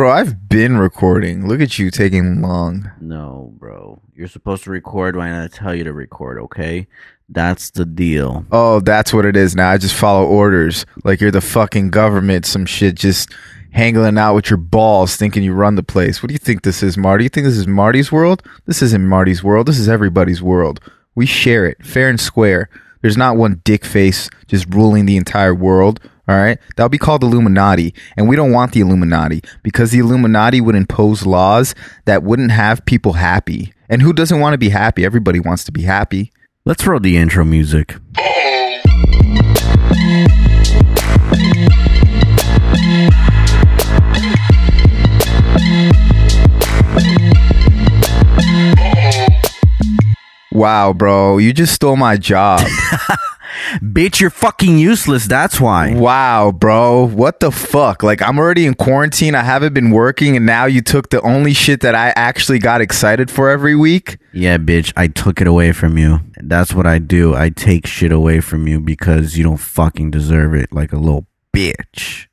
Bro, I've been recording. Look at you taking long. No, bro. You're supposed to record when I tell you to record, okay? That's the deal. Oh, that's what it is now. I just follow orders. Like you're the fucking government, some shit just hangling out with your balls thinking you run the place. What do you think this is, Marty? You think this is Marty's world? This isn't Marty's world. This is everybody's world. We share it fair and square. There's not one dick face just ruling the entire world. All right. That would be called Illuminati. And we don't want the Illuminati because the Illuminati would impose laws that wouldn't have people happy. And who doesn't want to be happy? Everybody wants to be happy. Let's roll the intro music. Wow, bro. You just stole my job. Bitch, you're fucking useless. That's why. wow, bro. What the fuck? Like, I'm already in quarantine. I haven't been working. And now you took the only shit that I actually got excited for every week. Yeah, bitch, I took it away from you. That's what I do. I take shit away from you because you don't fucking deserve it like a little bitch.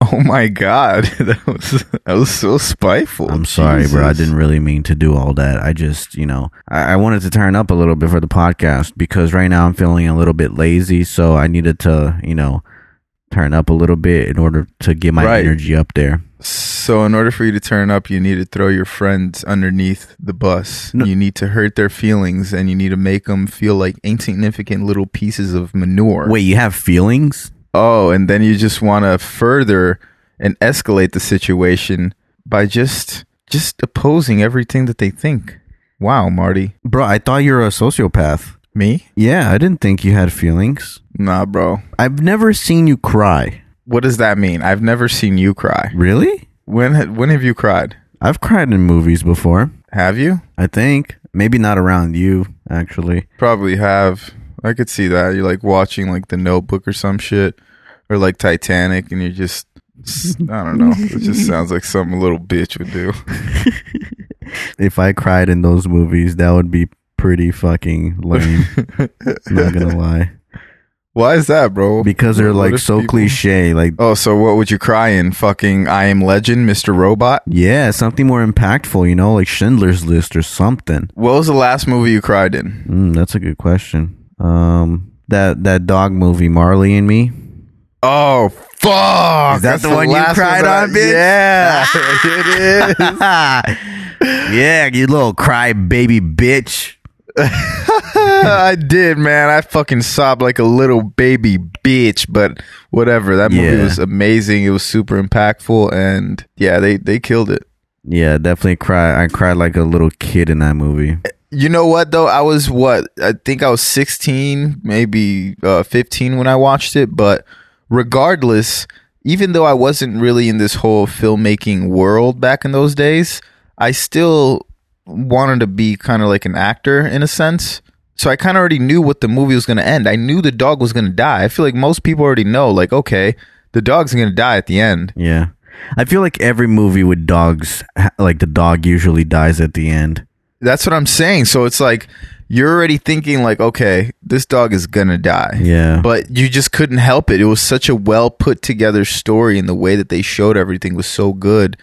Oh my god, that was that was so spiteful. I'm sorry, bro. I didn't really mean to do all that. I just, you know, I, I wanted to turn up a little bit for the podcast because right now I'm feeling a little bit lazy. So I needed to, you know, turn up a little bit in order to get my Right. energy up there. So, in order for you to turn up, you need to throw your friends underneath the bus. No- You need to hurt their feelings, and you need to make them feel like insignificant little pieces of manure. Wait, you have feelings? Oh, and then you just want to further and escalate the situation by just just opposing everything that they think. Wow, Marty. Bro, I thought you were a sociopath. Me? Yeah, I didn't think you had feelings. Nah, bro. I've never seen you cry. What does that mean? I've never seen you cry. Really? When ha- when have you cried? I've cried in movies before. Have you? I think. Maybe not around you, actually. Probably have. I could see that. You're like watching like The Notebook or some shit, or like Titanic, and you're just. I don't know. It just sounds like something a little bitch would do. If I cried in those movies, that would be pretty fucking lame. I'm not gonna lie. Why is that, bro? Because they're like so people- cliche. Like, Oh, so what would you cry in? Fucking I Am Legend, Mr. Robot? yeah, something more impactful, you know, like Schindler's List or something. What was the last movie you cried in? Mm, that's a good question. Um, that that dog movie, Marley and Me. Oh, fuck. Is that That's the one you cried on, bitch? Yeah, it is. yeah, you little cry baby bitch. I did, man. I fucking sobbed like a little baby bitch, but whatever. That movie Yeah. was amazing. It was super impactful, and yeah, they they killed it. Yeah, definitely cry. I cried like a little kid in that movie. You know what though? I was what I think I was 16, maybe uh, 15 when I watched it, but regardless, even though I wasn't really in this whole filmmaking world back in those days, I still wanted to be kind of like an actor in a sense. So I kind of already knew what the movie was going to end. I knew the dog was going to die. I feel like most people already know like okay, the dog's going to die at the end. Yeah, I feel like every movie with dogs, like the dog usually dies at the end. That's what I'm saying. So it's like you're already thinking like okay, this dog is going to die. Yeah, but you just couldn't help it. It was such a well put together story, and the way that they showed everything was so good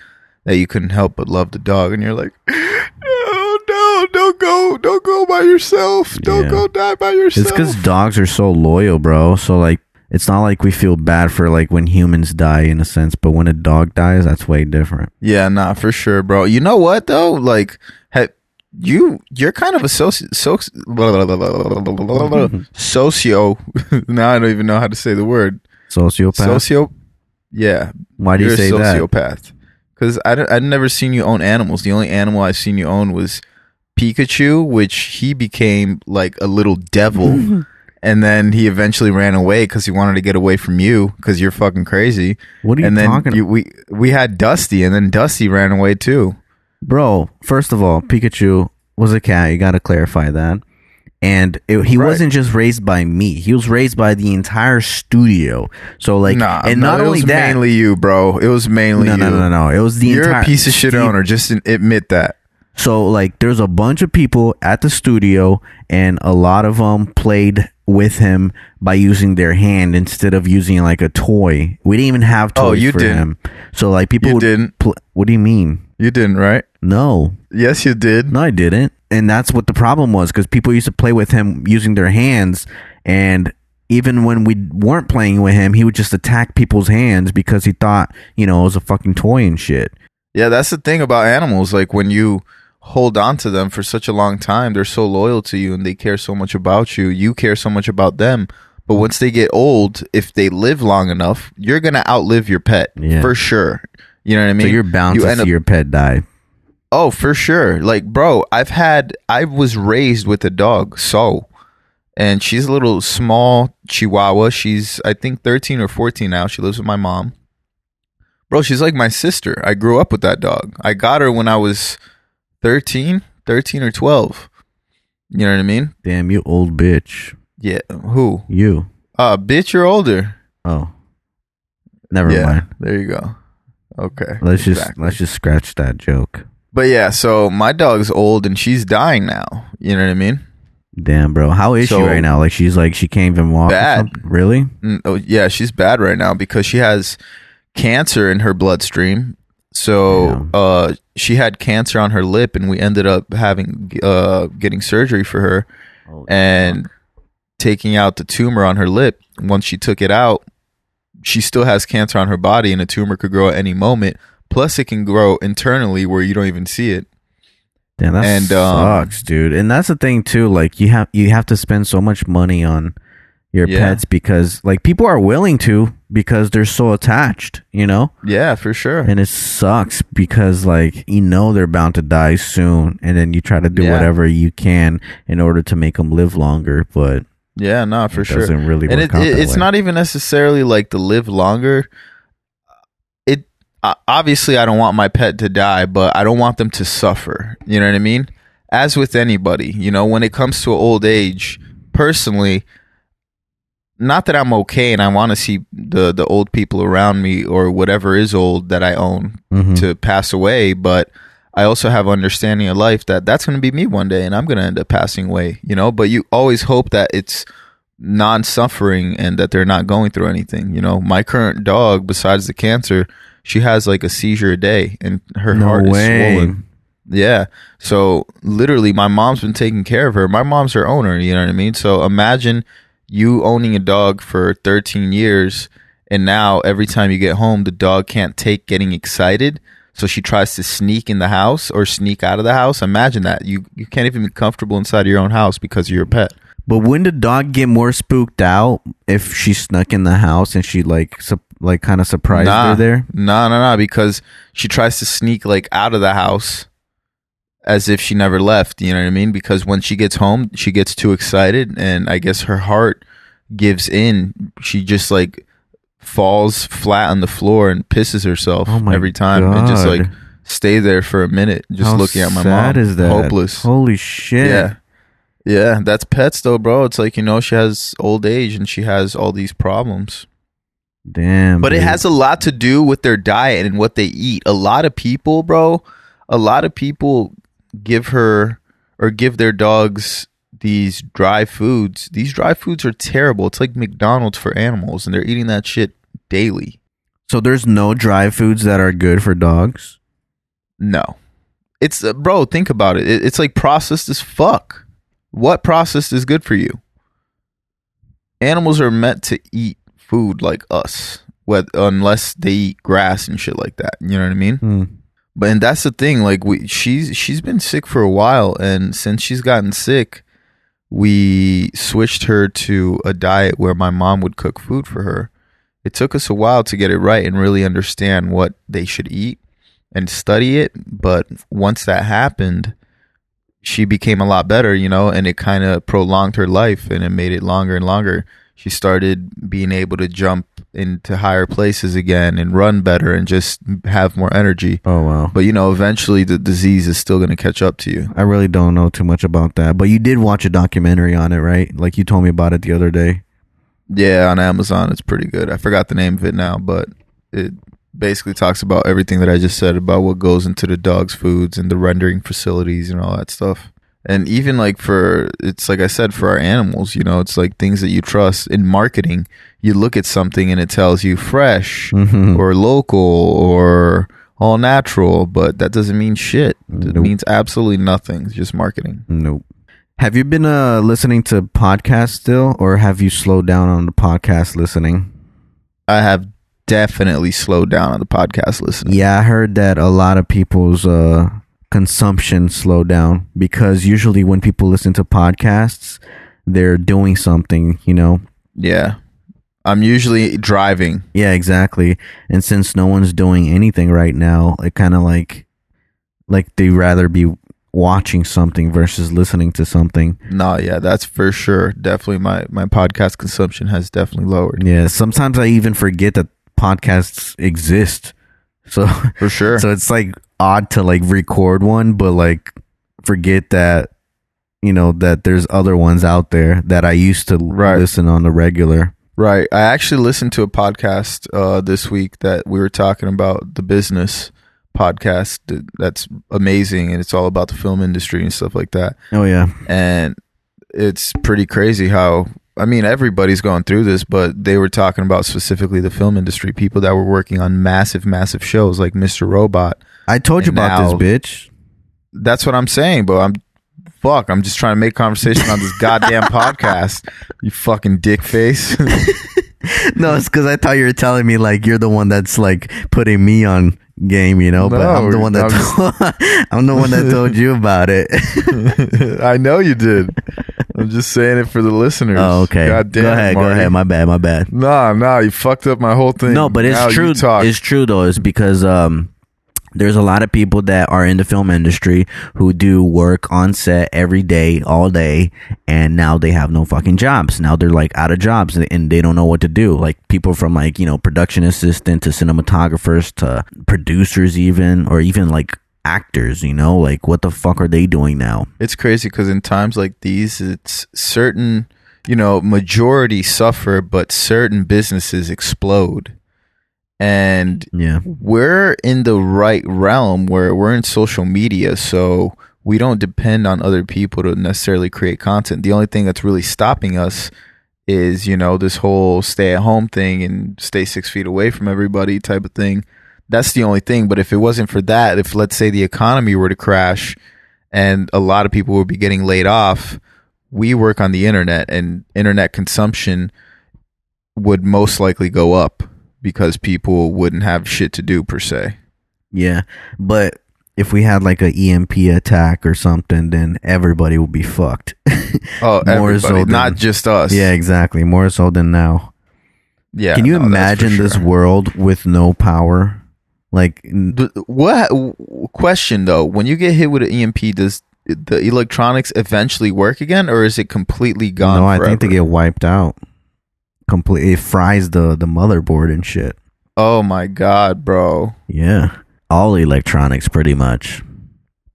that you couldn't help but love the dog. And you're like, no, oh, no, don't go, don't go by yourself, don't Yeah. go die by yourself. it's because dogs are so loyal, bro. So like, it's not like we feel bad for like when humans die in a sense, but when a dog dies, that's way different. yeah, nah, for sure, bro. You know what though? Like, ha- you you're kind of a soci- so- mm-hmm. socio. now I don't even know how to say the word. Sociopath. Socio. Yeah, Why do You're say that? sociopath. Because I'd never seen you own animals. The only animal I've seen you own was Pikachu, which he became like a little devil. and then he eventually ran away because he wanted to get away from you because you're fucking crazy. What are you and then talking you, we we had Dusty, and then Dusty ran away too. Bro, first of all, Pikachu was a cat. You got to clarify that. And it, he Right. wasn't just raised by me. He was raised by the entire studio. So like, nah, and no, not it only was that, mainly you, bro. It was mainly no, you. no, no, no, It was the You're entire a piece of shit the- owner. Just admit that. So like, there's a bunch of people at the studio, and a lot of them played with him by using their hand instead of using like a toy. We didn't even have oh, toys Oh, you for didn't. him. So like people You would didn't. pl- what do you mean? You didn't, right? No. Yes, you did. No, I didn't. And that's what the problem was because people used to play with him using their hands. And even when we weren't playing with him, he would just attack people's hands because he thought, you know, it was a fucking toy and shit. Yeah, that's the thing about animals. Like when you hold on to them for such a long time, they're so loyal to you and they care so much about you. You care so much about them. But once they get old, if they live long enough, you're gonna outlive your pet Yeah. for sure. You know what I mean? so you're bound you to see up- your pet die. Oh, for sure. Like, bro, I've had, I was raised with a dog, so, and she's a little small Chihuahua. She's, I think, 13 or 14 now. She lives with my mom. Bro, she's like my sister. I grew up with that dog. I got her when I was 13, 13 or 12. You know what I mean? Damn, you old bitch. Yeah. Who? You. Uh, bitch, you're older. Oh. Never yeah. mind. There you go. Okay. Let's just Exactly. let's just scratch that joke. But yeah, so my dog's old and she's dying now. You know what I mean? Damn, bro. How is she right now? Like she's like she can't even walk. Bad. Really? Mm, Oh, yeah, she's bad right now because she has cancer in her bloodstream. So Damn. uh, she had cancer on her lip, and we ended up having uh, getting surgery for her and taking out the tumor on her lip. Once she took it out, she still has cancer on her body, and a tumor could grow at any moment. Plus, it can grow internally where you don't even see it. Damn, that And, um, sucks, dude. And that's the thing too. Like you have you have to spend so much money on your Yeah. pets because like people are willing to because they're so attached, you know. Yeah, for sure. And it sucks because like you know they're bound to die soon, and then you try to do Yeah. whatever you can in order to make them live longer, but Yeah, no, for it sure. doesn't really and it, it- it's way. not even necessarily like to live longer it obviously i don't want my pet to die but i don't want them to suffer you know what i mean as with anybody you know when it comes to old age personally not that i'm okay and i want to see the the old people around me or whatever is old that i own Mhm. to pass away but i also have understanding of life that that's going to be me one day and i'm going to end up passing away you know? But you always hope that it's non-suffering and that they're not going through anything you know? My current dog besides the cancer she has like a seizure a day and her No heart way. is swollen. Yeah. So literally my mom's been taking care of her. My mom's her owner you know what i mean? So imagine you owning a dog for 13 years and now every time you get home the dog can't take getting excited so she tries to sneak in the house or sneak out of the house imagine that you you can't even be comfortable inside your own house because of your pet But wouldn't the dog get more spooked out if she snuck in the house and she like sup- like kind of surprised her there? No, no, no, because she tries to sneak like out of the house as if she never left. You know what I mean? Because when she gets home, she gets too excited, and I guess her heart gives in. She just like falls flat on the floor and pisses herself Oh my every time, and just God. like stay there for a minute, just How looking at my sad mom. is that? Hopeless. Holy shit! Yeah. Yeah, that's pets though, bro. It's like, you know, she has old age and she has all these problems. Damn. But it dude. has a lot to do with their diet and what they eat. A lot of people, bro, a lot of people give her or give their dogs these dry foods. These dry foods are terrible. It's like McDonald's for animals and they're eating that shit daily. So there's no dry foods that are good for dogs. No. It's uh, bro, think about it. it. It's like processed as fuck. What processed is good for you? Animals are meant to eat food like us, with, unless they eat grass and shit like that. You know what I mean? Hmm. But and that's the thing. Like we, she's she's been sick for a while, and since she's gotten sick, we switched her to a diet where my mom would cook food for her. It took us a while to get it right and really understand what they should eat and study it. But once that happened, she became a lot better, you know, and it kind of prolonged her life and it made it longer and longer. She started being able to jump into higher places again and run better and just have more energy. Oh wow. But you know, eventually the disease is still going to catch up to you. I really don't know too much about that. But you did watch a documentary on it, right? Like you told me about it the other day. Yeah, on Amazon, it's pretty good. I forgot the name of it now, but it basically talks about everything that I just said about what goes into the dog's foods and the rendering facilities and all that stuff. And even like for it's like I said for our animals, you know, it's like things that you trust in marketing. You look at something and it tells you fresh Mhm. or local or all natural, but that doesn't mean shit. It means absolutely nothing. It's just marketing. Nope. Have you been uh, listening to podcasts still, or have you slowed down on the podcast listening? I have definitely slowed down on the podcast listening. Yeah, I heard that a lot of people's uh, consumption slowed down because usually when people listen to podcasts, they're doing something, you know. Yeah. I'm usually driving. Yeah, exactly. And since no one's doing anything right now, it kind of like like they'd rather be watching something versus listening to something. No, yeah, that's for sure. Definitely my my podcast consumption has definitely lowered. Yeah, sometimes I even forget that podcasts exist. So For sure. so it's like odd to like record one but like forget that you know that there's other ones out there that I used to Right. listen on the regular. Right. I actually listened to a podcast uh, this week that we were talking about the business podcast. That's amazing, and it's all about the film industry and stuff like that. Oh yeah. And it's pretty crazy how. I mean, everybody's going through this, but they were talking about specifically the film industry, people that were working on massive, massive shows like Mr. Robot. I told you about now- this bitch. That's what I'm saying, but I'm fuck. I'm just trying to make conversation on this goddamn podcast. You fucking dick face. no, it's because I thought you were telling me like you're the one that's like putting me on game, you know. but I'm the one that I'm told, I'm the one that told you about it. I know you did. I'm just saying it for the listeners. oh, okay. God damn go ahead. Go ahead. My bad. My bad. Nah, nah, you fucked up my whole thing. No, but it's Now true. It's true though. It's because um, there's a lot of people that are in the film industry who do work on set every day, all day, and now they have no fucking jobs. Now they're like out of jobs and- they don't know what to do. Like people from like you know production assistant to cinematographers to producers, even or even like actors. You know, like what the fuck are they doing now? it's crazy because in times like these, it's certain, you know, majority suffer, but certain businesses explode. And Yeah. we're in the right realm where we're in social media, so we don't depend on other people to necessarily create content. The only thing that's really stopping us is, you know, this whole stay at home thing and stay six feet away from everybody type of thing. That's the only thing. But if it wasn't for that, if let's say the economy were to crash and a lot of people would be getting laid off, we work on the internet and internet consumption would most likely go up because people wouldn't have shit to do per se. Yeah, but if we had like a EMP attack or something, then everybody would be fucked. Oh, More everybody, so than- not just us. yeah, exactly. More so than now. yeah. Can you no, imagine this sure. world with no power? Like, What question though? When you get hit with an EMP, does the electronics eventually work again, or is it completely gone? no, I think they get wiped out. Completely, it fries the the motherboard and shit. Oh my god, bro! Yeah, all electronics, pretty much.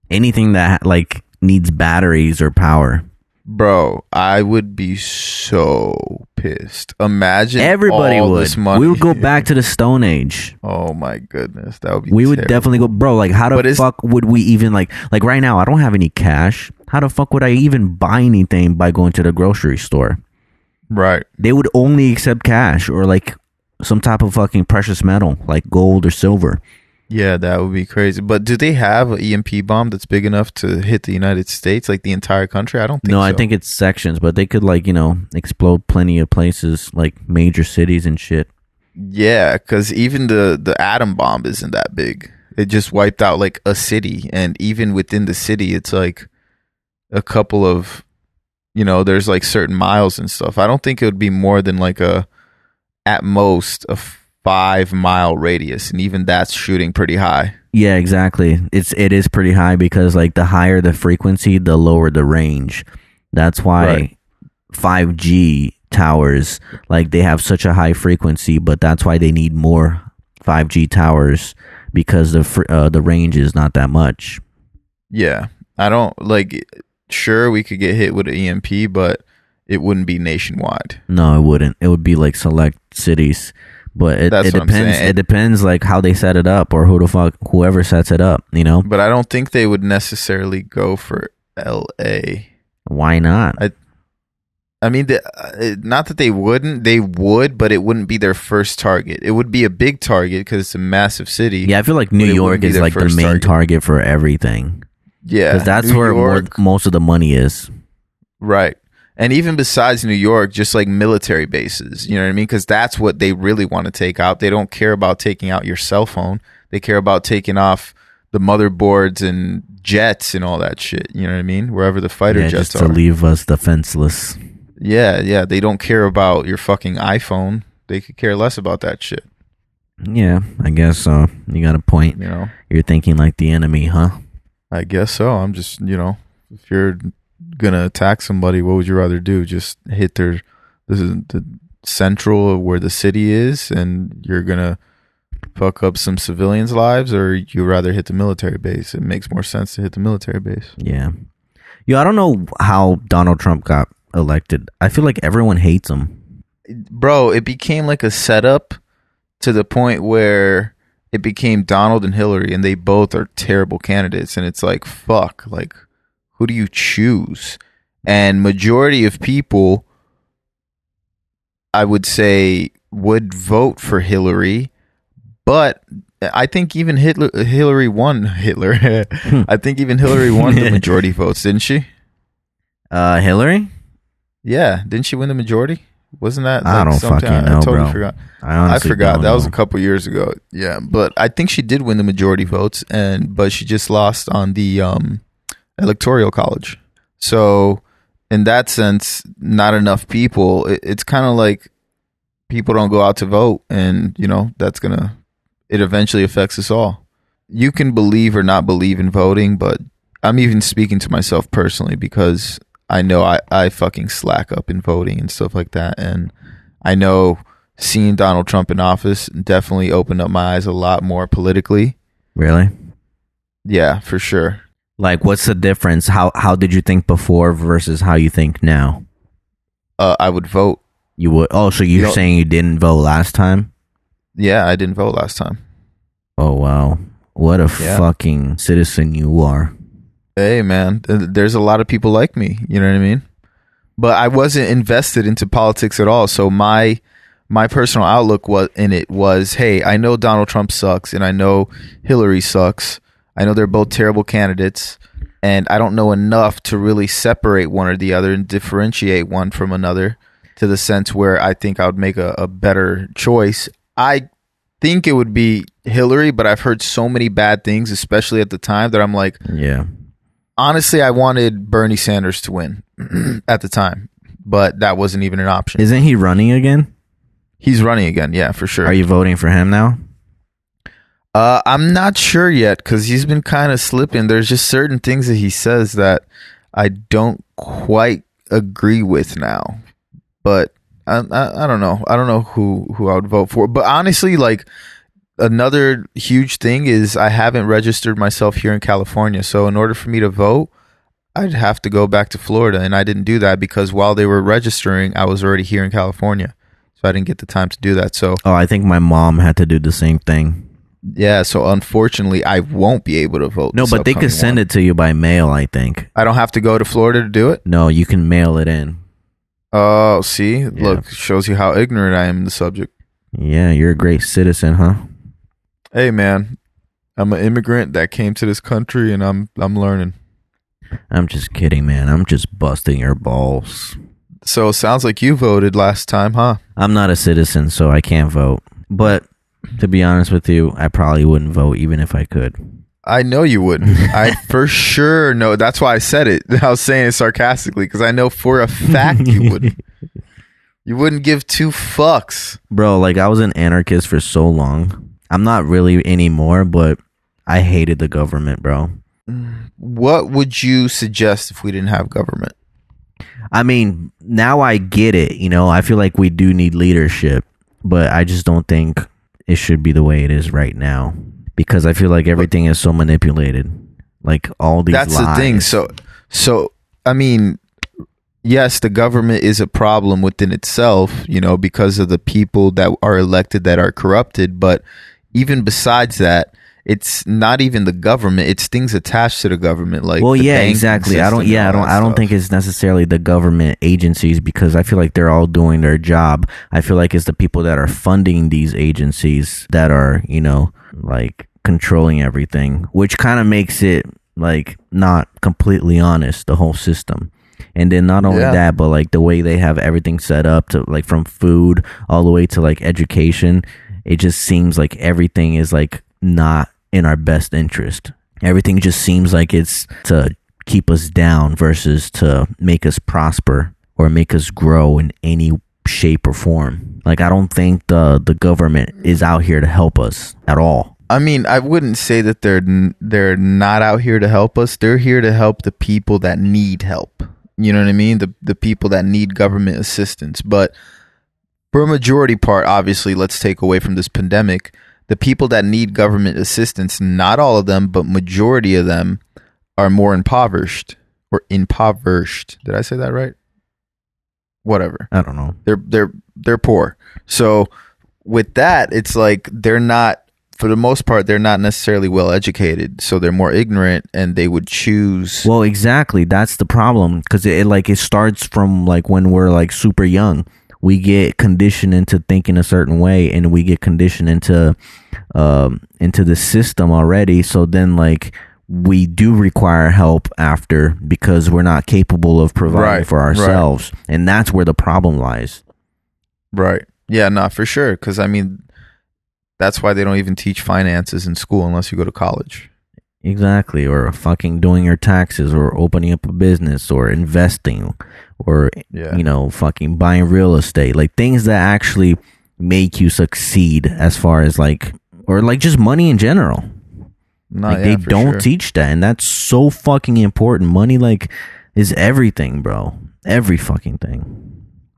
Anything that like needs batteries or power. Bro, I would be so pissed. Imagine Everybody all would. This money. We would go back to the Stone Age. Oh my goodness, that would be. we would terrible. definitely go bro like how the fuck would we even like like right now i don't have any cash how the fuck would i even buy anything by going to the grocery store right. they would only accept cash or like some type of fucking precious metal like gold or silver Yeah, that would be crazy. But do they have an EMP bomb that's big enough to hit the United States, like the entire country? I don't think. no i think it's sections but they could like you know explode plenty of places like major cities and shit Yeah, because even the the atom bomb isn't that big. It just wiped out like a city, and even within the city, it's like a couple of, you know, there's like certain miles and stuff. I don't think it would be more than like a, at most a five mile radius, and even that's shooting pretty high. yeah exactly it's it is pretty high because like the higher the frequency the lower the range that's why Right. 5G towers like they have such a high frequency, but that's why they need more 5G towers because the fr- uh, the range is not that much. Yeah, I don't like. Sure, we could get hit with an EMP, but it wouldn't be nationwide. No, it wouldn't. It would be like select cities, but it, it depends. It depends like how they set it up or who the fuck whoever sets it up. You know? But I don't think they would necessarily go for L.A. Why not? I- I mean, the, uh, not that they wouldn't, they would, but it wouldn't be their first target. It would be a big target because it's a massive city. yeah, I feel like New York is like the main target. target. for everything yeah, because that's New where York- most of the money is. Right. And even besides New York, just like military bases, you know what I mean? Because that's what they really want to take out. They don't care about taking out your cell phone. They care about taking off the motherboards and jets and all that shit. You know what I mean? Wherever the fighter Yeah, jets just to are. leave us defenseless. Yeah, yeah. They don't care about your fucking iPhone. They could care less about that shit. Yeah, I guess so. You got a point. You know? You're thinking like the enemy, huh? I guess so. I'm just, you know, if you're gonna attack somebody, what would you rather do? Just hit their this is the central of where the city is, and you're gonna fuck up some civilians' lives, or you rather hit the military base? It makes more sense to hit the military base. Yeah. Yo, I don't know how Donald Trump got elected. I feel like everyone hates him. Bro, it became like a setup to the point where it became Donald and Hillary, and they both are terrible candidates, and it's like fuck, like who do you choose? And majority of people, I would say, would vote for Hillary, but I think even Hitler, Hillary won. Hitler, I think even Hillary won the majority votes, didn't she? Uh, Hillary? Yeah, didn't she win the majority? Wasn't that? I don't something- fucking I know, totally bro. forgot. I I forgot. That was a couple years ago. Yeah, but I think she did win the majority votes, and but she just lost on the um, electoral college. So, in that sense, not enough people. It, it's kind of like people don't go out to vote, and you know that's gonna. It eventually affects us all. You can believe or not believe in voting, but I'm even speaking to myself personally because I know I, I fucking slack up in voting and stuff like that. And I know seeing Donald Trump in office definitely opened up my eyes a lot more politically. Really? Yeah, for sure. Like, what's the difference? How how did you think before versus how you think now? Uh, I would vote. You would. Oh, so you're know- saying you didn't vote last time? Yeah, I didn't vote last time. Oh wow, what a Yeah. fucking citizen you are. Hey, man, there's a lot of people like me. You know what I mean? But I wasn't invested into politics at all. So my my personal outlook was in it was, hey, I know Donald Trump sucks, and I know Hillary sucks. I know they're both terrible candidates, and I don't know enough to really separate one or the other and differentiate one from another to the sense where I think I would make a, a better choice. I think it would be Hillary, but I've heard so many bad things, especially at the time, that I'm like, Yeah. Honestly, I wanted Bernie Sanders to win at the time, but that wasn't even an option. Isn't he running again? He's running again, yeah, for sure. Are you voting for him now? Uh, I'm not sure yet because he's been kind of slipping. There's just certain things that he says that I don't quite agree with now. But I, I, I don't know. I don't know who who I would vote for. But honestly, like another huge thing is I haven't registered myself here in California. So in order for me to vote, I'd have to go back to Florida, and I didn't do that because while they were registering, I was already here in California. So I didn't get the time to do that. So Oh, I think my mom had to do the same thing. yeah, so unfortunately, I won't be able to vote. No, but they could send one. it to you by mail, I think. I don't have to go to Florida to do it. No, you can mail it in. Oh, see, look, shows you how ignorant I am in the subject. Yeah, you're a great citizen, huh? Hey, man, I'm an immigrant that came to this country, and I'm I'm learning. I'm just kidding, man. I'm just busting your balls. So it sounds like you voted last time, huh? I'm not a citizen, so I can't vote. But to be honest with you, I probably wouldn't vote even if I could. I know you wouldn't. I for sure know. That's why I said it. I was saying it sarcastically because I know for a fact you wouldn't. You wouldn't give two fucks. Bro, like I was an anarchist for so long. I'm not really anymore, but I hated the government, bro. What would you suggest if we didn't have government? I mean, now I get it, you know. I feel like we do need leadership, but I just don't think it should be the way it is right now because I feel like everything is so manipulated. Like all these That's the thing. So, so I mean, yes, the government is a problem within itself, you know, because of the people that are elected that are corrupted. But even besides that, it's not even the government; it's things attached to the government, like well yeah exactly i don't yeah i don't i don't stuff. think it's necessarily the government agencies because i feel like they're all doing their job i feel like it's the people that are funding these agencies that are you know like controlling everything which kind of makes it like not completely honest the whole system and then not only Yeah. that but like the way they have everything set up to like from food all the way to like education it just seems like everything is like not in our best interest everything just seems like it's to keep us down versus to make us prosper or make us grow in any shape or form like i don't think the the government is out here to help us at all I mean, I wouldn't say that they're they're not out here to help us. They're here to help the people that need help. You know what I mean? The the people that need government assistance. But for a majority part, obviously, let's take away from this pandemic, the people that need government assistance, not all of them, but majority of them are more impoverished or impoverished. Did I say that right? Whatever i don't know they're they're they're poor. So with that, it's like they're not for the most part they're not necessarily well educated, so they're more ignorant and they would choose Well, exactly. That's the problem because it, it like it starts from like when we're like super young. We get conditioned into thinking a certain way, and we get conditioned into um, into the system already. So then, like, we do require help after because we're not capable of providing Right, for right. ourselves, and that's where the problem lies. right. Yeah, not for sure cuz I mean that's why they don't even teach finances in school unless you go to college. Exactly, or fucking doing your taxes, or opening up a business, or investing, or Yeah. you know, fucking buying real estate, like things that actually make you succeed as far as like, or like just money in general. No, like yeah, they don't sure. teach that, and that's so fucking important. Money, like, is everything, bro. Every fucking thing.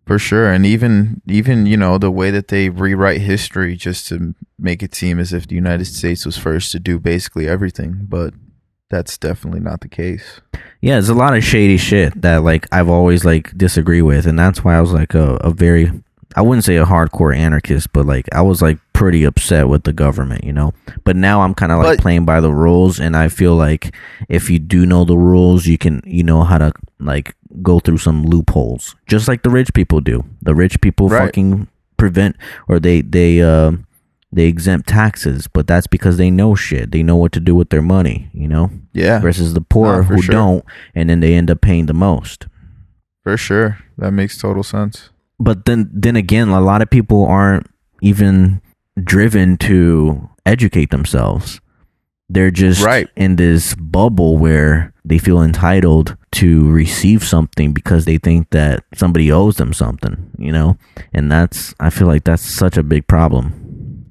For sure, and even even you know the way that they rewrite history just to make it seem as if the United States was first to do basically everything, but that's definitely not the case. Yeah, there's a lot of shady shit that like I've always like disagree with, and that's why I was like a, a very I wouldn't say a hardcore anarchist, but like I was like pretty upset with the government, you know. But now I'm kind of like But- playing by the rules, and I feel like if you do know the rules, you can you know how to like go through some loopholes, just like the rich people do. The rich people Right. fucking prevent or they they uh, they exempt taxes, but that's because they know shit. They know what to do with their money, you know Yeah, versus the poor No, who sure. don't and then they end up paying the most for sure. That makes total sense. but then then again a lot of people aren't even driven to educate themselves they're just Right. in this bubble where they feel entitled to receive something because they think that somebody owes them something you know and that's i feel like that's such a big problem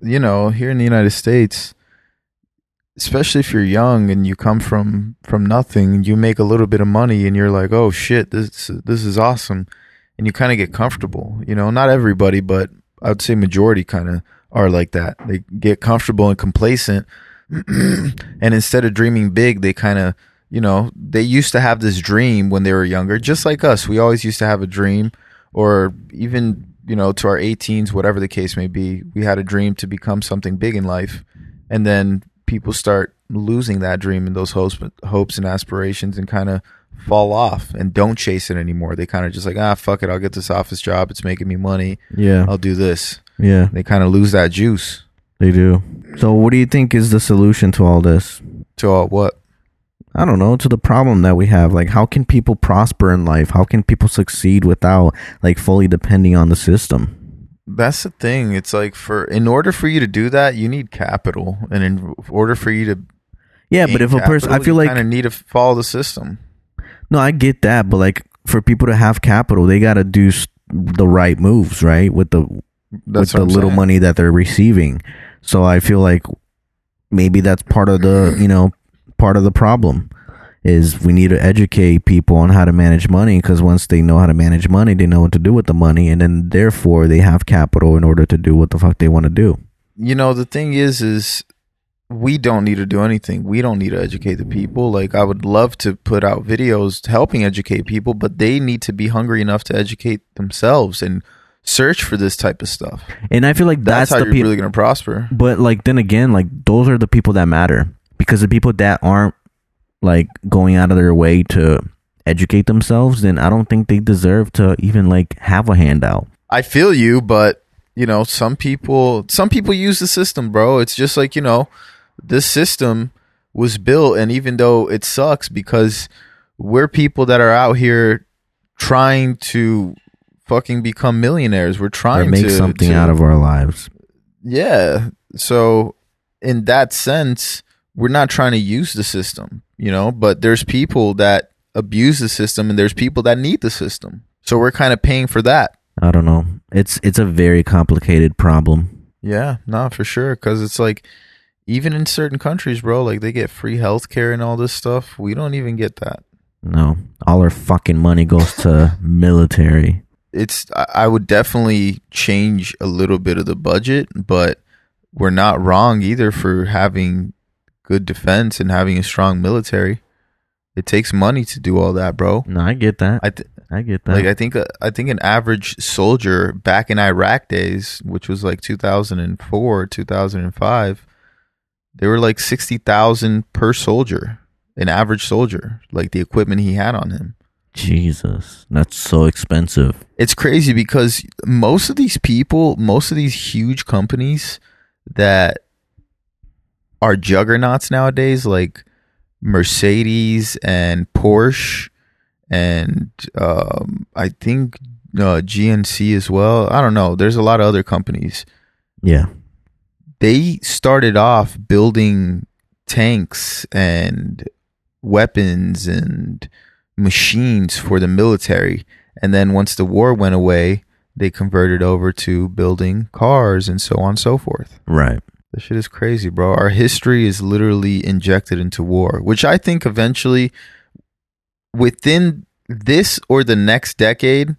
You know, here in the United States, especially if you're young and you come from from nothing, you make a little bit of money, and you're like, "Oh shit, this this is awesome," and you kind of get comfortable. You know, not everybody, but I'd say majority kind of are like that. They get comfortable and complacent, and instead of dreaming big, they kind of, you know, they used to have this dream when they were younger, just like us. We always used to have a dream, or even you know, to our 18s, whatever the case may be, we had a dream to become something big in life, and then people start losing that dream and those hopes, hopes and aspirations, and kind of fall off and don't chase it anymore. They kind of just like, ah, fuck it, I'll get this office job. It's making me money. yeah I'll do this. Yeah They kind of lose that juice. they do so what do you think is the solution to all this To all what? I don't know, to the problem that we have. Like, how can people prosper in life? How can people succeed without, like, fully depending on the system? That's the thing. It's like for in order for you to do that, you need capital, and in order for you to Yeah, but if a person, I feel like, kind of need to follow the system. no, I get that, but like, for people to have capital, they got to do the right moves, right? With the That's with the little saying. money that they're receiving. So I feel like maybe that's part of the, you know, part of the problem is we need to educate people on how to manage money because once they know how to manage money, they know what to do with the money, and then therefore they have capital in order to do what the fuck they want to do. you know the thing is is we don't need to do anything we don't need to educate the people like i would love to put out videos helping educate people but they need to be hungry enough to educate themselves and search for this type of stuff. And I feel like That's, that's, how the you're really going to prosper. but like then again, like those are the people that matter because the people that aren't like going out of their way to educate themselves, then I don't think they deserve to even like have a handout. I feel you, but you know, some people some people use the system, bro. It's just like, you know, this system was built and even though it sucks because we're people that are out here trying to fucking become millionaires. We're Or trying make to something to- out of our lives. Yeah. So in that sense, we're not trying to use the system, you know, but there's people that abuse the system and there's people that need the system. So we're kind of paying for that. I don't know. It's it's a very complicated problem. Yeah, no, for sure. Because it's like, even in certain countries, bro, like they get free healthcare and all this stuff. We don't even get that. No, all our fucking money goes to military. It's, I would definitely change a little bit of the budget, but we're not wrong either for having good defense and having a strong military. It takes money to do all that, bro. No, I get that. I th- I get that. like I think uh, I think an average soldier back in Iraq days, which was like 2004, 2005, they were like 60,000 per soldier, an average soldier, like the equipment he had on him. Jesus, that's so expensive. It's crazy because most of these people, most of these huge companies that are juggernauts nowadays, like Mercedes and Porsche, and um, I think uh, GNC as well. I don't know. There's a lot of other companies. Yeah, They started off building tanks and weapons and machines for the military. And then once the war went away, they converted over to building cars and so on and so forth. right. This shit is crazy, bro. Our history is literally injected into war, which I think eventually, within this or the next decade,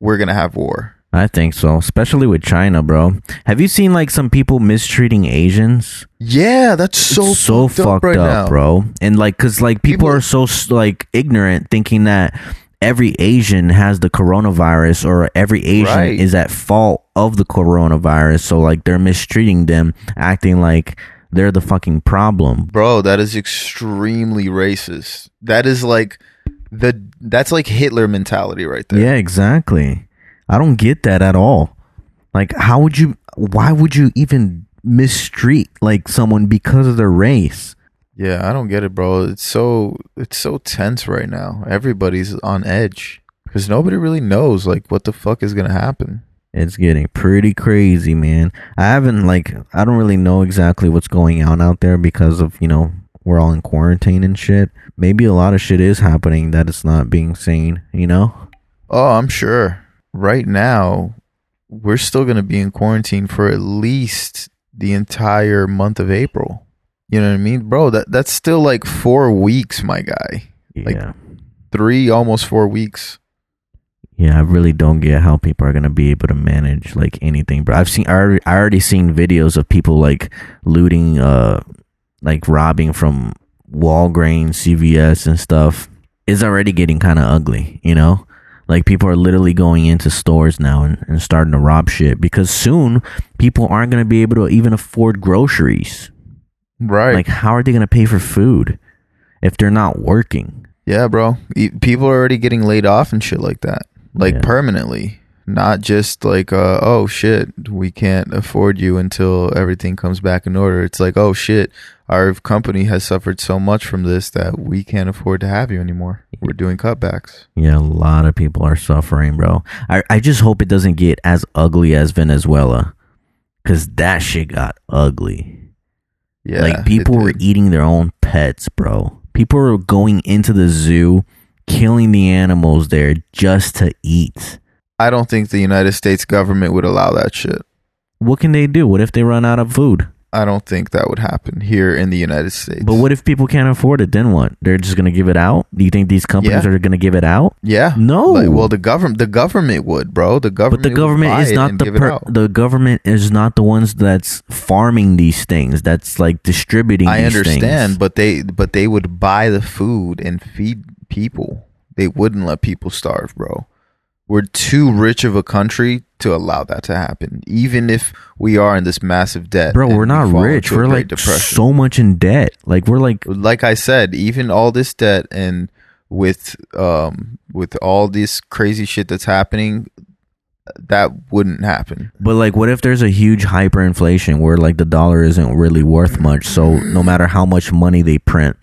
we're going to have war. I think so, especially with China, bro. Have you seen like some people mistreating Asians? Yeah, that's so It's so fucked, fucked up right now. bro. And like, cause like people, People- are so like ignorant, thinking that every Asian has the coronavirus or every Asian Right. is at fault of the coronavirus. So like they're mistreating them, acting like they're the fucking problem. Bro, that is extremely racist. That is like the that's like Hitler mentality right there. Yeah, exactly. I don't get that at all. Like, how would you? Why would you even mistreat like someone because of their race? Yeah, I don't get it, bro. It's so it's so tense right now. Everybody's on edge because nobody really knows like what the fuck is gonna happen. It's getting pretty crazy, man. I haven't like I don't really know exactly what's going on out there because of, you know, we're all in quarantine and shit. Maybe a lot of shit is happening that it's not being seen, you know? Oh, I'm sure. Right now, we're still gonna be in quarantine for at least the entire month of April. You know what I mean, bro? That that's still like four weeks, my guy. Like- Yeah. Three, almost four weeks. Yeah, I really don't get how people are gonna be able to manage like anything. But I've seen, I already, I already seen videos of people like looting, uh, like robbing from Walgreens, CVS, and stuff. It's already getting kind of ugly, you know. Like people are literally going into stores now and, and starting to rob shit because soon people aren't gonna be able to even afford groceries. Right. Like, how are they gonna pay for food if they're not working? Yeah, bro. People are already getting laid off and shit like that. Like Yeah. permanently. Not just like uh oh shit, we can't afford you until everything comes back in order. It's like, oh shit, our company has suffered so much from this that we can't afford to have you anymore. We're doing cutbacks. Yeah, a lot of people are suffering, bro. I, I just hope it doesn't get as ugly as Venezuela. Cause that shit got ugly. Yeah. like people were eating their own pets, bro. People were going into the zoo, killing the animals there just to eat. I don't think the United States government would allow that shit. What can they do? What if they run out of food? I don't think that would happen here in the United States. But what if people can't afford it? Then what? They're just gonna give it out? Do you think these companies Yeah. are gonna give it out? Yeah. No. Like, well, the government the government would, bro. The government But the government is not the per- the government is not the ones that's farming these things. That's like distributing. I these understand, things. but they but they would buy the food and feed people. They wouldn't let people starve, bro. We're too rich of a country to allow that to happen. Even if we are in this massive debt, Bro, we're not fall rich. We're like so much in debt. Like we're like like I said, even all this debt and with um with all this crazy shit that's happening, that wouldn't happen. But like, what if there's a huge hyperinflation where like the dollar isn't really worth much? So no matter how much money they print,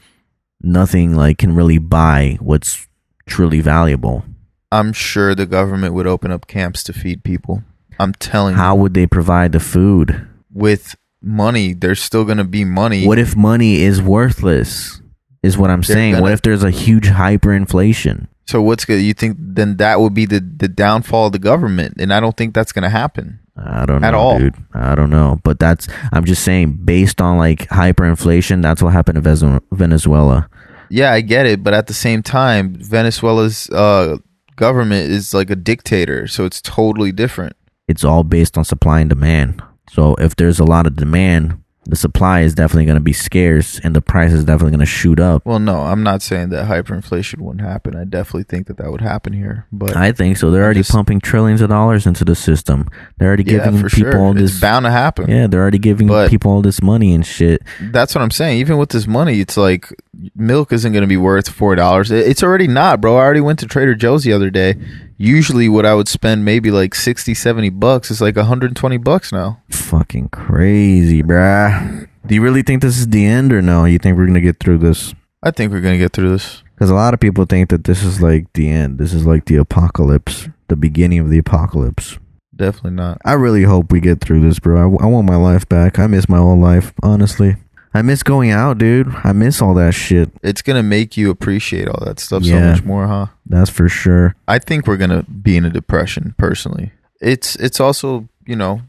nothing like can really buy what's truly valuable. I'm sure the government would open up camps to feed people. I'm telling you. How you, would they provide the food? with money, there's still gonna be money. What if money is worthless? Is what I'm They're saying. what gonna- if there's a huge hyperinflation? so what's good? You think then that would be the the downfall of the government, and I don't think that's gonna happen. I don't know, At all. dude. I don't know, but that's I'm just saying based on like hyperinflation, that's what happened to Venezuela. Yeah, I get it, but at the same time, Venezuela's uh, government is like a dictator, so it's totally different. It's all based on supply and demand. So if there's a lot of demand, the supply is definitely going to be scarce, and the price is definitely going to shoot up. Well, no, I'm not saying that hyperinflation wouldn't happen. I definitely think that that would happen here, but I think so. They're already just- pumping trillions of dollars into the system. They're already yeah, giving people sure, all it's this. bound to happen. yeah, they're already giving But- people all this money and shit. That's what I'm saying. Even with this money, it's like milk isn't going to be worth four dollars. It's already not, bro. I already went to Trader Joe's the other day. Usually, what I would spend maybe like 60, 70 bucks is like 120 bucks now. Fucking crazy, bruh. Do you really think this is the end, or no? You think we're gonna get through this? I think we're gonna get through this. Because a lot of people think that this is like the end. This is like the apocalypse, the beginning of the apocalypse. Definitely not. I really hope we get through this, bro. I, I want my life back. I miss my old life, honestly. I miss going out, dude. I miss all that shit. It's gonna make you appreciate all that stuff Yeah. so much more, huh? That's for sure. I think we're gonna be in a depression. Personally, it's it's also you know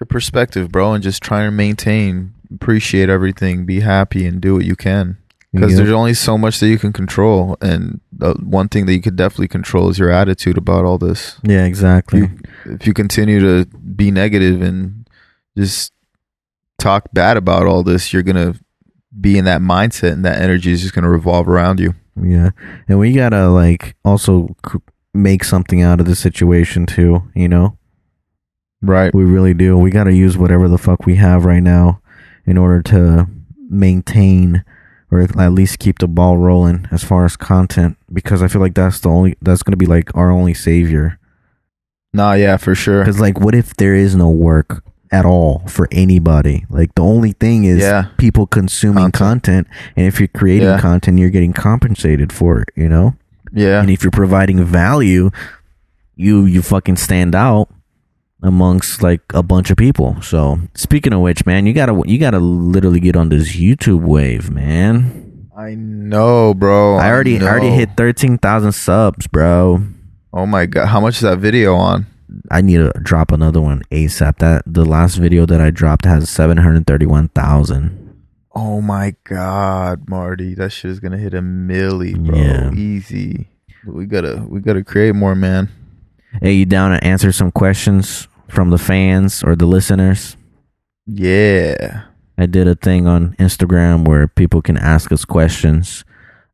your perspective, bro, and just trying to maintain, appreciate everything, be happy, and do what you can. Because there's only so much that you can control, and the one thing that you could definitely control is your attitude about all this. Yeah, exactly. If you continue to be negative and just talk bad about all this, you're gonna be in that mindset, and that energy is just gonna revolve around you. Yeah, and we gotta like also make something out of the situation too. You know, Right. we really do. We gotta use whatever the fuck we have right now in order to maintain or at least keep the ball rolling as far as content because I feel like that's the only that's gonna be like our only savior. Nah, yeah, for sure. Because like, what if there is no work at all for anybody? Like the only thing is Yeah. people consuming content. Content. and if you're creating Yeah. content, you're getting compensated for it. You know. Yeah. and if you're providing value you you fucking stand out amongst like a bunch of people so speaking of which man you gotta you gotta literally get on this youtube wave man I know, bro. i already i already hit 13000 subs bro Oh my god, how much is that video on? I need to drop another one asap that the last video that i dropped has 731000 Oh my god, Marty, that shit is gonna hit a milli, bro. Yeah. Easy. We gotta, we gotta create more, man. hey you down to answer some questions from the fans or the listeners Yeah. I did a thing on Instagram where people can ask us questions.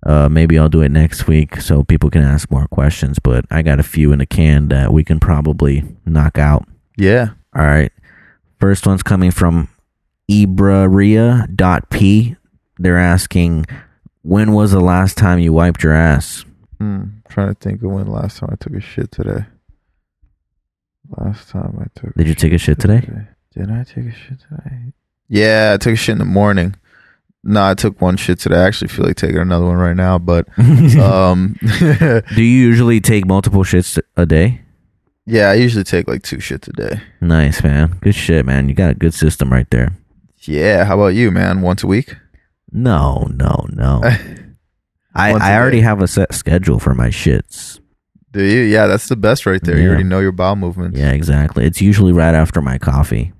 Uh, maybe I'll do it next week so people can ask more questions. But I got a few in the can that we can probably knock out. Yeah. All right. First one's coming from Ibraria.p. They're asking, when was the last time you wiped your ass? Hmm. trying to think of when last time I took a shit today. Last time I took. Did you take a shit today? Did I take a shit today? Yeah, I took a shit in the morning. No, I took one shit today. I actually feel like taking another one right now, but um, Do you usually take multiple shits a day? yeah, I usually take like two shits a day. Nice, man. Good shit, man. You got a good system right there. Yeah, how about you, man? Once a week? No, no, no. I, I already day. have a set schedule for my shits. Do you? Yeah, that's the best right there. You already know your bowel movements. Yeah, exactly. It's usually right after my coffee.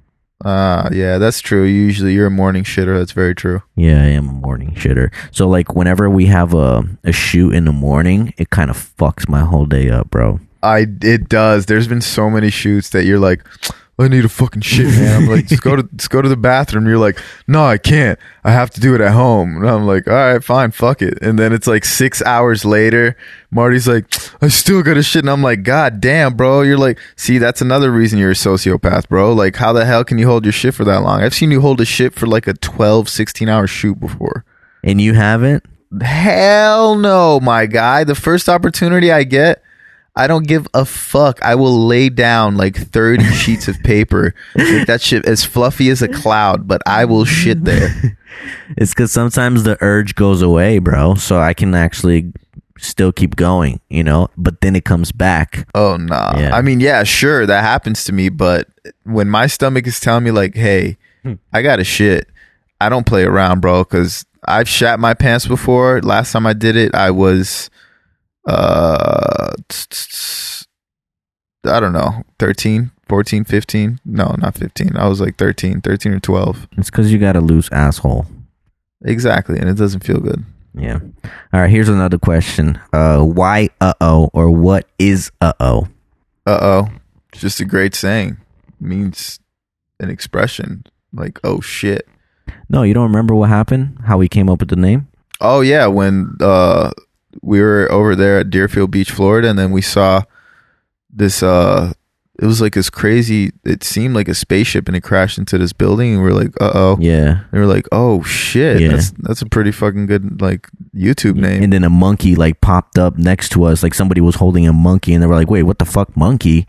Ah, yeah, that's true. Usually you're a morning shitter. That's very true. Yeah, I am a morning shitter. So like whenever we have a, a shoot in the morning, it kind of fucks my whole day up, bro. I it does. There's been so many shoots that you're like, I need a fucking shit, man. I'm like, just go to just go to the bathroom. You're like, no, I can't. I have to do it at home. And I'm like, all right, fine, fuck it. And then it's like six hours later. Marty's like, I still got a shit. And I'm like, God damn, bro. You're like, see, that's another reason you're a sociopath, bro. Like, how the hell can you hold your shit for that long? I've seen you hold a shit for like a 12, 16 hour shoot before. And you haven't? Hell no, my guy. The first opportunity I get, I don't give a fuck. I will lay down like 30 sheets of paper. Make that shit as fluffy as a cloud, but I will shit there. It's because sometimes the urge goes away, bro. So I can actually still keep going, you know, but then it comes back. Oh, nah. Yeah. I mean, yeah, sure, that happens to me, but when my stomach is telling me, like, hey, hmm. I got to shit, I don't play around, bro, because I've shat my pants before. Last time I did it, I was, uh, I don't know, 13, 14, 15. No, not 15. I was like 13, 13 or 12. It's because you got a loose asshole. Exactly. And it doesn't feel good. Yeah. All right. Here's another question. Uh, why uh oh or what is uh oh? Uh oh. It's just a great saying. It means an expression like, oh shit. No, you don't remember what happened? How we came up with the name? Oh yeah, when uh we were over there at Deerfield Beach, Florida, and then we saw this uh it was like this crazy it seemed like a spaceship and it crashed into this building and we are like, uh oh. Yeah. They were like, Oh shit. Yeah. That's that's a pretty fucking good like YouTube name. And then a monkey like popped up next to us, like somebody was holding a monkey, and they were like, "Wait, what the fuck, monkey?"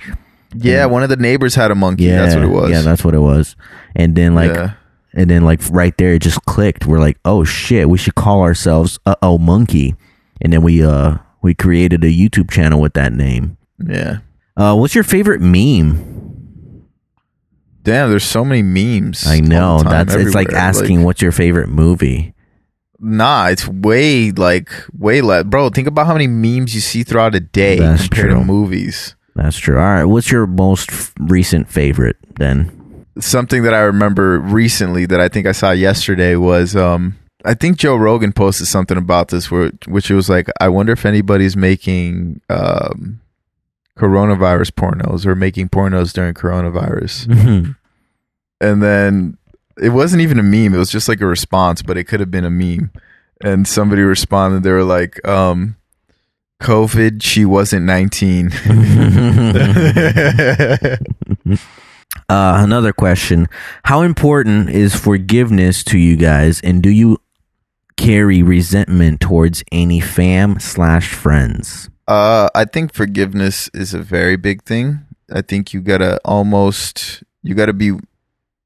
yeah, one of the neighbors had a monkey. Yeah, that's what it was. Yeah, that's what it was. And then like, Yeah. and then like right there, it just clicked. We're like, "Oh shit, we should call ourselves uh oh monkey," and then we uh we created a YouTube channel with that name. yeah. Uh, what's your favorite meme? Damn, there's so many memes. I know time, that's it's like everywhere. asking what's your favorite movie. Nah, it's way like way less, bro. Think about how many memes you see throughout a day That's compared true. to movies. That's true. All right, what's your most f- recent favorite then? Something that I remember recently that I think I saw yesterday was um I think Joe Rogan posted something about this where which it was like I wonder if anybody's making um coronavirus pornos or making pornos during coronavirus. and then it wasn't even a meme. It was just like a response but it could have been a meme. And somebody responded. They were like um covid she wasn't 19 Uh, another question: How important is forgiveness to you guys, and do you carry resentment towards any fam slash friends? uh i think forgiveness is a very big thing. I think you gotta almost you gotta be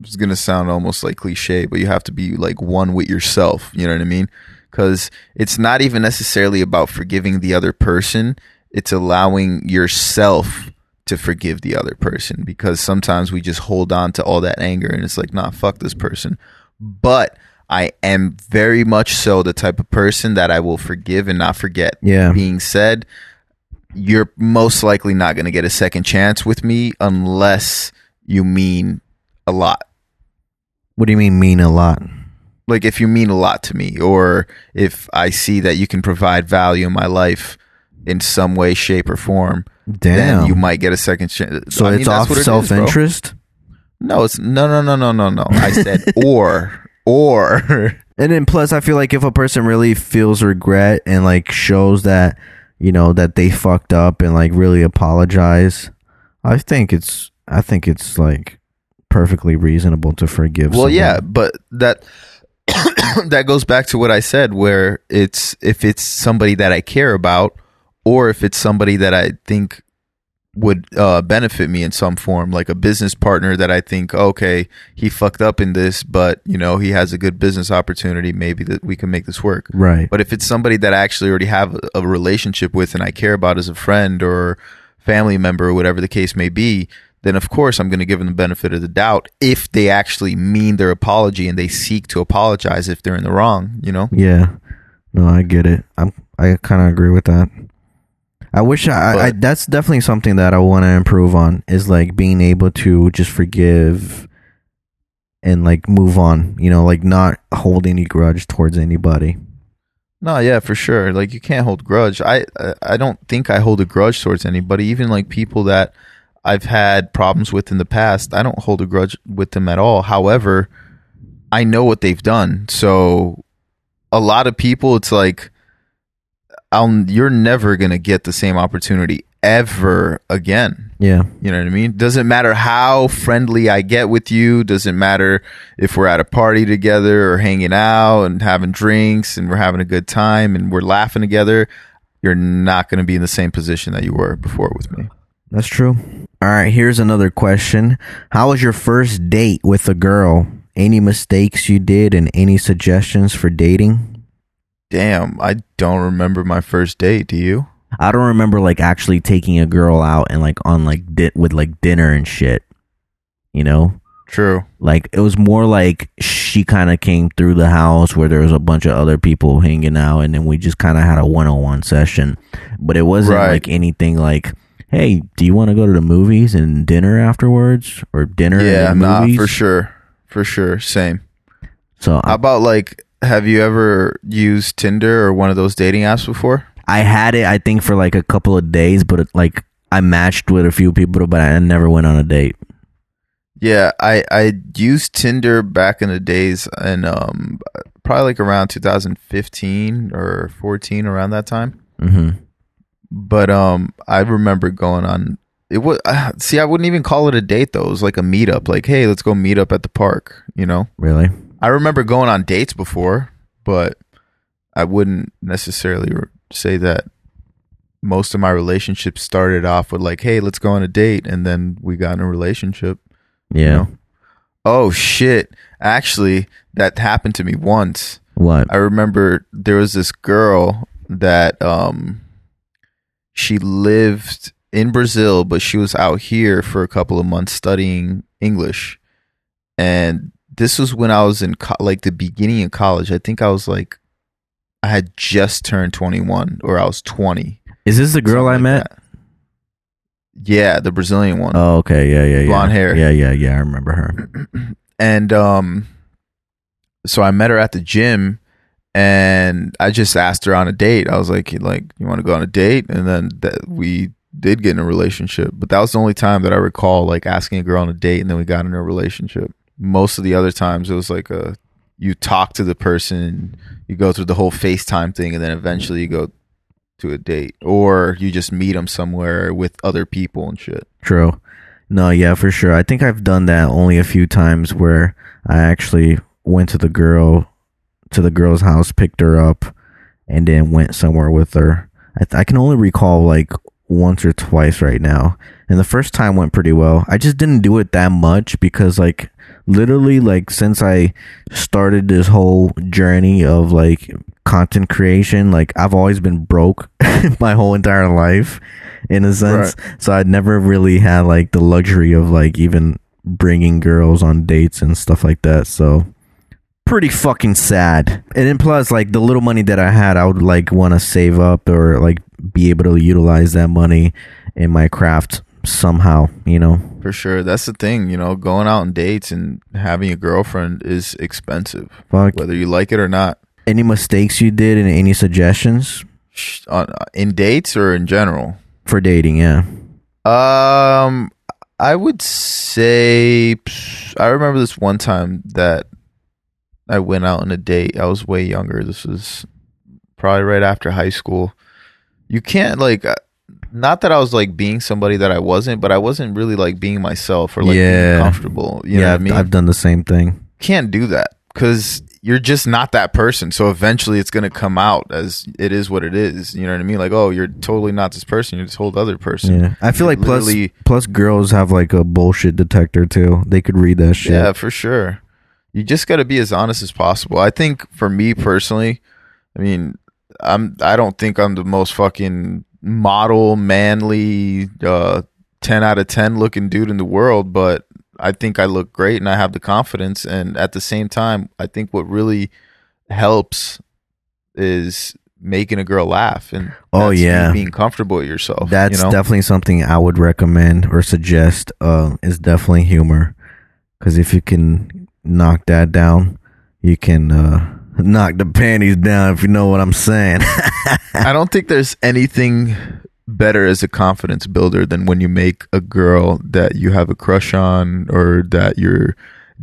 it's gonna sound almost like cliche but you have to be like one with yourself you know what i mean? Because it's not even necessarily about forgiving the other person it's allowing yourself to forgive the other person because sometimes we just hold on to all that anger and it's like nah fuck this person. But i am very much so the type of person that i will forgive and not forget Yeah. being said you're most likely not going to get a second chance with me unless you mean a lot What do you mean mean a lot? like if you mean a lot to me or if i see that you can provide value in my life in some way shape or form Damn. then you might get a second chance so I it's that's off what it is, self interest. no it's no no no no no no i said or or And then plus, I feel like if a person really feels regret and like shows that you know that they fucked up and like really apologize, I think it's I think it's like perfectly reasonable to forgive. well someone. yeah but that that goes back to what i said where it's if it's somebody that i care about or if it's somebody that i think would uh, benefit me in some form like a business partner that i think okay he fucked up in this but you know he has a good business opportunity maybe that we can make this work right. but if it's somebody that I actually already have a, relationship with and I care about as a friend or family member or whatever the case may be, then of course I'm going to give them the benefit of the doubt if they actually mean their apology and they seek to apologize if they're in the wrong, you know? Yeah. No, I get it. I'm I kind of agree with that. I wish I, I But- that's definitely something that I want to improve on is like being able to just forgive and like move on, you know, like not hold any grudge towards anybody. No, yeah, for sure. Like you can't hold grudge. I I- I don't think I hold a grudge towards anybody, even like people that I've had problems with in the past. I don't hold a grudge with them at all. However, I know what they've done. So a lot of people, it's like, I'll, you're never going to get the same opportunity ever again. Yeah. You know what I mean? Doesn't matter how friendly I get with you. Doesn't matter if we're at a party together or hanging out and having drinks and we're having a good time and we're laughing together. You're not going to be in the same position that you were before with me. That's true. All right, here's another question. How was your first date with a girl? Any mistakes you did and any suggestions for dating? Damn, I don't remember my first date. Do you? I don't remember like actually taking a girl out and like on like di- with like dinner and shit. You know? True. Like it was more like she kind of came through the house where there was a bunch of other people hanging out and then we just kind of had a one-on-one session. But it wasn't Right. like anything like Hey, do you want to go to the movies and dinner afterwards, or dinner Yeah, and nah, movies? for sure. For sure. Same. So How about like, have you ever used Tinder or one of those dating apps before? I had it, I think, for like a couple of days, but it, like I matched with a few people, but I never went on a date. Yeah, I I used Tinder back in the days and um probably like around 2015 or 14 around that time. hmm But um I remember going on it was uh, see I wouldn't even call it a date though. It was like a meetup like hey, let's go meet up at the park, you know? Really? I remember going on dates before, but I wouldn't necessarily say that most of my relationships started off with like, "Hey, let's go on a date," and then we got in a relationship. Yeah. know? Oh shit! Actually, that happened to me once. What? I remember there was this girl that um she lived in Brazil, but she was out here for a couple of months studying English. And this was when I was in co- like the beginning of college. I think I was like I had just turned 21 or I was 20. Is this the girl I like met? that. Yeah, the Brazilian one. Oh, okay. Yeah, yeah, yeah. Blonde hair. Yeah, yeah, yeah. I remember her. and um so I met her at the gym and I just asked her on a date. I was like like you want to go on a date and then that we did get in a relationship. But that was the only time that I recall like asking a girl on a date and then we got in a relationship. Most of the other times it was like a you talk to the person, you go through the whole FaceTime thing and then eventually you go to a date or you just meet them somewhere with other people and shit. True. No, yeah, for sure. I think I've done that only a few times where I actually went to the girl to the girl's house, picked her up, and then went somewhere with her. I, th- I can only recall like once or twice right now, and the first time went pretty well. I just didn't do it that much because like literally like since I started this whole journey of like content creation, like I've always been broke my whole entire life in a sense. So I'd never really had like the luxury of like even bringing girls on dates and stuff like that. So pretty fucking sad. And then plus like the little money that I had, I would like want to save up or like be able to utilize that money in my craft somehow, you know. For sure. That's the thing, you know, going out on dates and having a girlfriend is expensive, Fuck. whether you like it or not. Any mistakes you did and any suggestions On, in dates or in general? for dating? Yeah. Um, I would say I remember this one time that I went out on a date. I was way younger. This was probably right after high school. You can't like uh, not that I was like being somebody that I wasn't, but I wasn't really like being myself or like Yeah. being comfortable. You know yeah, what I mean? I've done the same thing. can't do that because you're just not that person. So eventually it's going to come out as it is what it is. You know what I mean? Like, oh, you're totally not this person. You're this whole other person. Yeah. I feel You're like plus plus girls have like a bullshit detector too. They could read that shit. Yeah, for sure. You just got to be as honest as possible. I think for me personally, I mean, I'm I don't think I'm the most fucking model, manly, uh, ten out of ten looking dude in the world, but I think I look great and I have the confidence. And at the same time, I think what really helps is making a girl laugh and Oh, yeah. being comfortable with yourself. That's you know? definitely something I would recommend or suggest. Uh, is definitely humor, because if you can knock that down, you can uh, knock the panties down. If you know what I'm saying. I don't think there's anything better as a confidence builder than when you make a girl that you have a crush on or that you're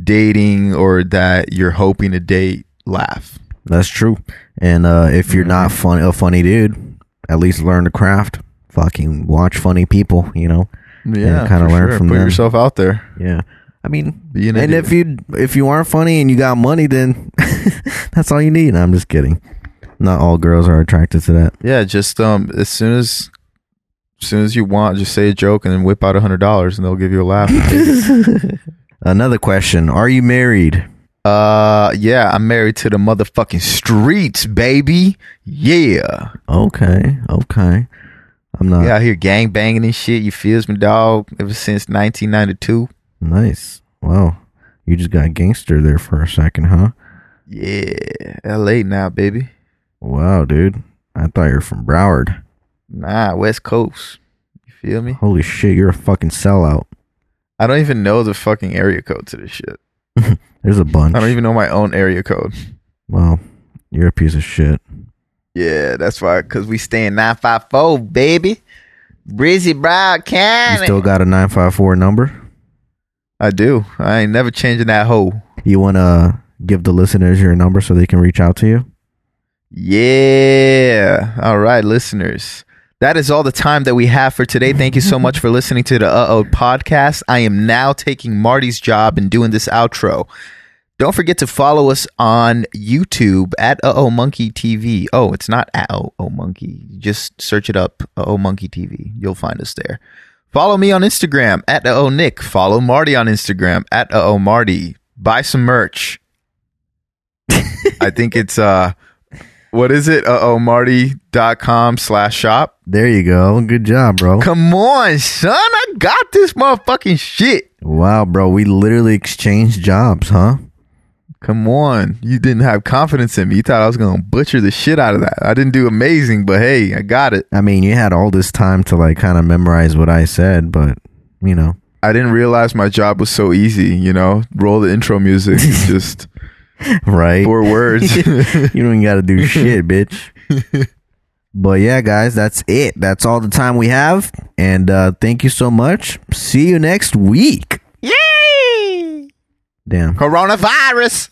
dating or that you're hoping to date laugh. That's true. And uh, if you're not funny, a funny dude, at least learn the craft. Fucking watch funny people, you know. Yeah, kinda for learn from Put them. yourself out there. Yeah. I mean, an and idiot. if you if you aren't funny and you got money, then that's all you need. I'm just kidding. Not all girls are attracted to that. Yeah, just um, as soon as, as soon as you want, just say a joke and then whip out a hundred dollars, and they'll give you a laugh. Another question: Are you married? uh, yeah, I'm married to the motherfucking streets, baby. Yeah, Okay, okay. I'm not we out here gang banging and shit. You feels me, dog? Ever since 1992. nice. Wow, you just got gangster there for a second, huh? Yeah, L.A. now, baby. Wow, dude. I thought you were from Broward. Nah, West Coast. You feel me? Holy shit, you're a fucking sellout. I don't even know the fucking area code to this shit. There's a bunch. I don't even know my own area code. Well, you're a piece of shit. Yeah, that's why. Cause we stay in nine five four, baby. Brizzy Broward You still got a 954 number? I do. I ain't never changing that hoe. You want to give the listeners your number so they can reach out to you? Yeah. All right, listeners. That is all the time that we have for today. Thank you so much for listening to the Uh Oh podcast. I am now taking Marty's job and doing this outro. Don't forget to follow us on YouTube at Uh Oh Monkey TV. Oh, it's not at Uh Oh Monkey. Just search it up, Uh Oh Monkey TV. You'll find us there. Follow me on Instagram at Uh Oh Nick. Follow Marty on Instagram at Uh Oh Marty. Buy some merch. I think it's uh what is it? Uh oh Marty.com slash shop. There you go. Good job, bro. Come on, son. I got this motherfucking shit. Wow, bro. We literally exchanged jobs, huh? Come on. You didn't have confidence in me. You thought I was gonna butcher the shit out of that. I didn't do amazing, but hey, I got it. I mean, you had all this time to like kind of memorize what I said, but you know, I didn't realize my job was so easy, you know? Roll the intro music. just right? four words. you don't even got to do shit, bitch. But yeah, guys, that's it. That's all the time we have. And uh thank you so much. See you next week. Yay! Damn. Coronavirus.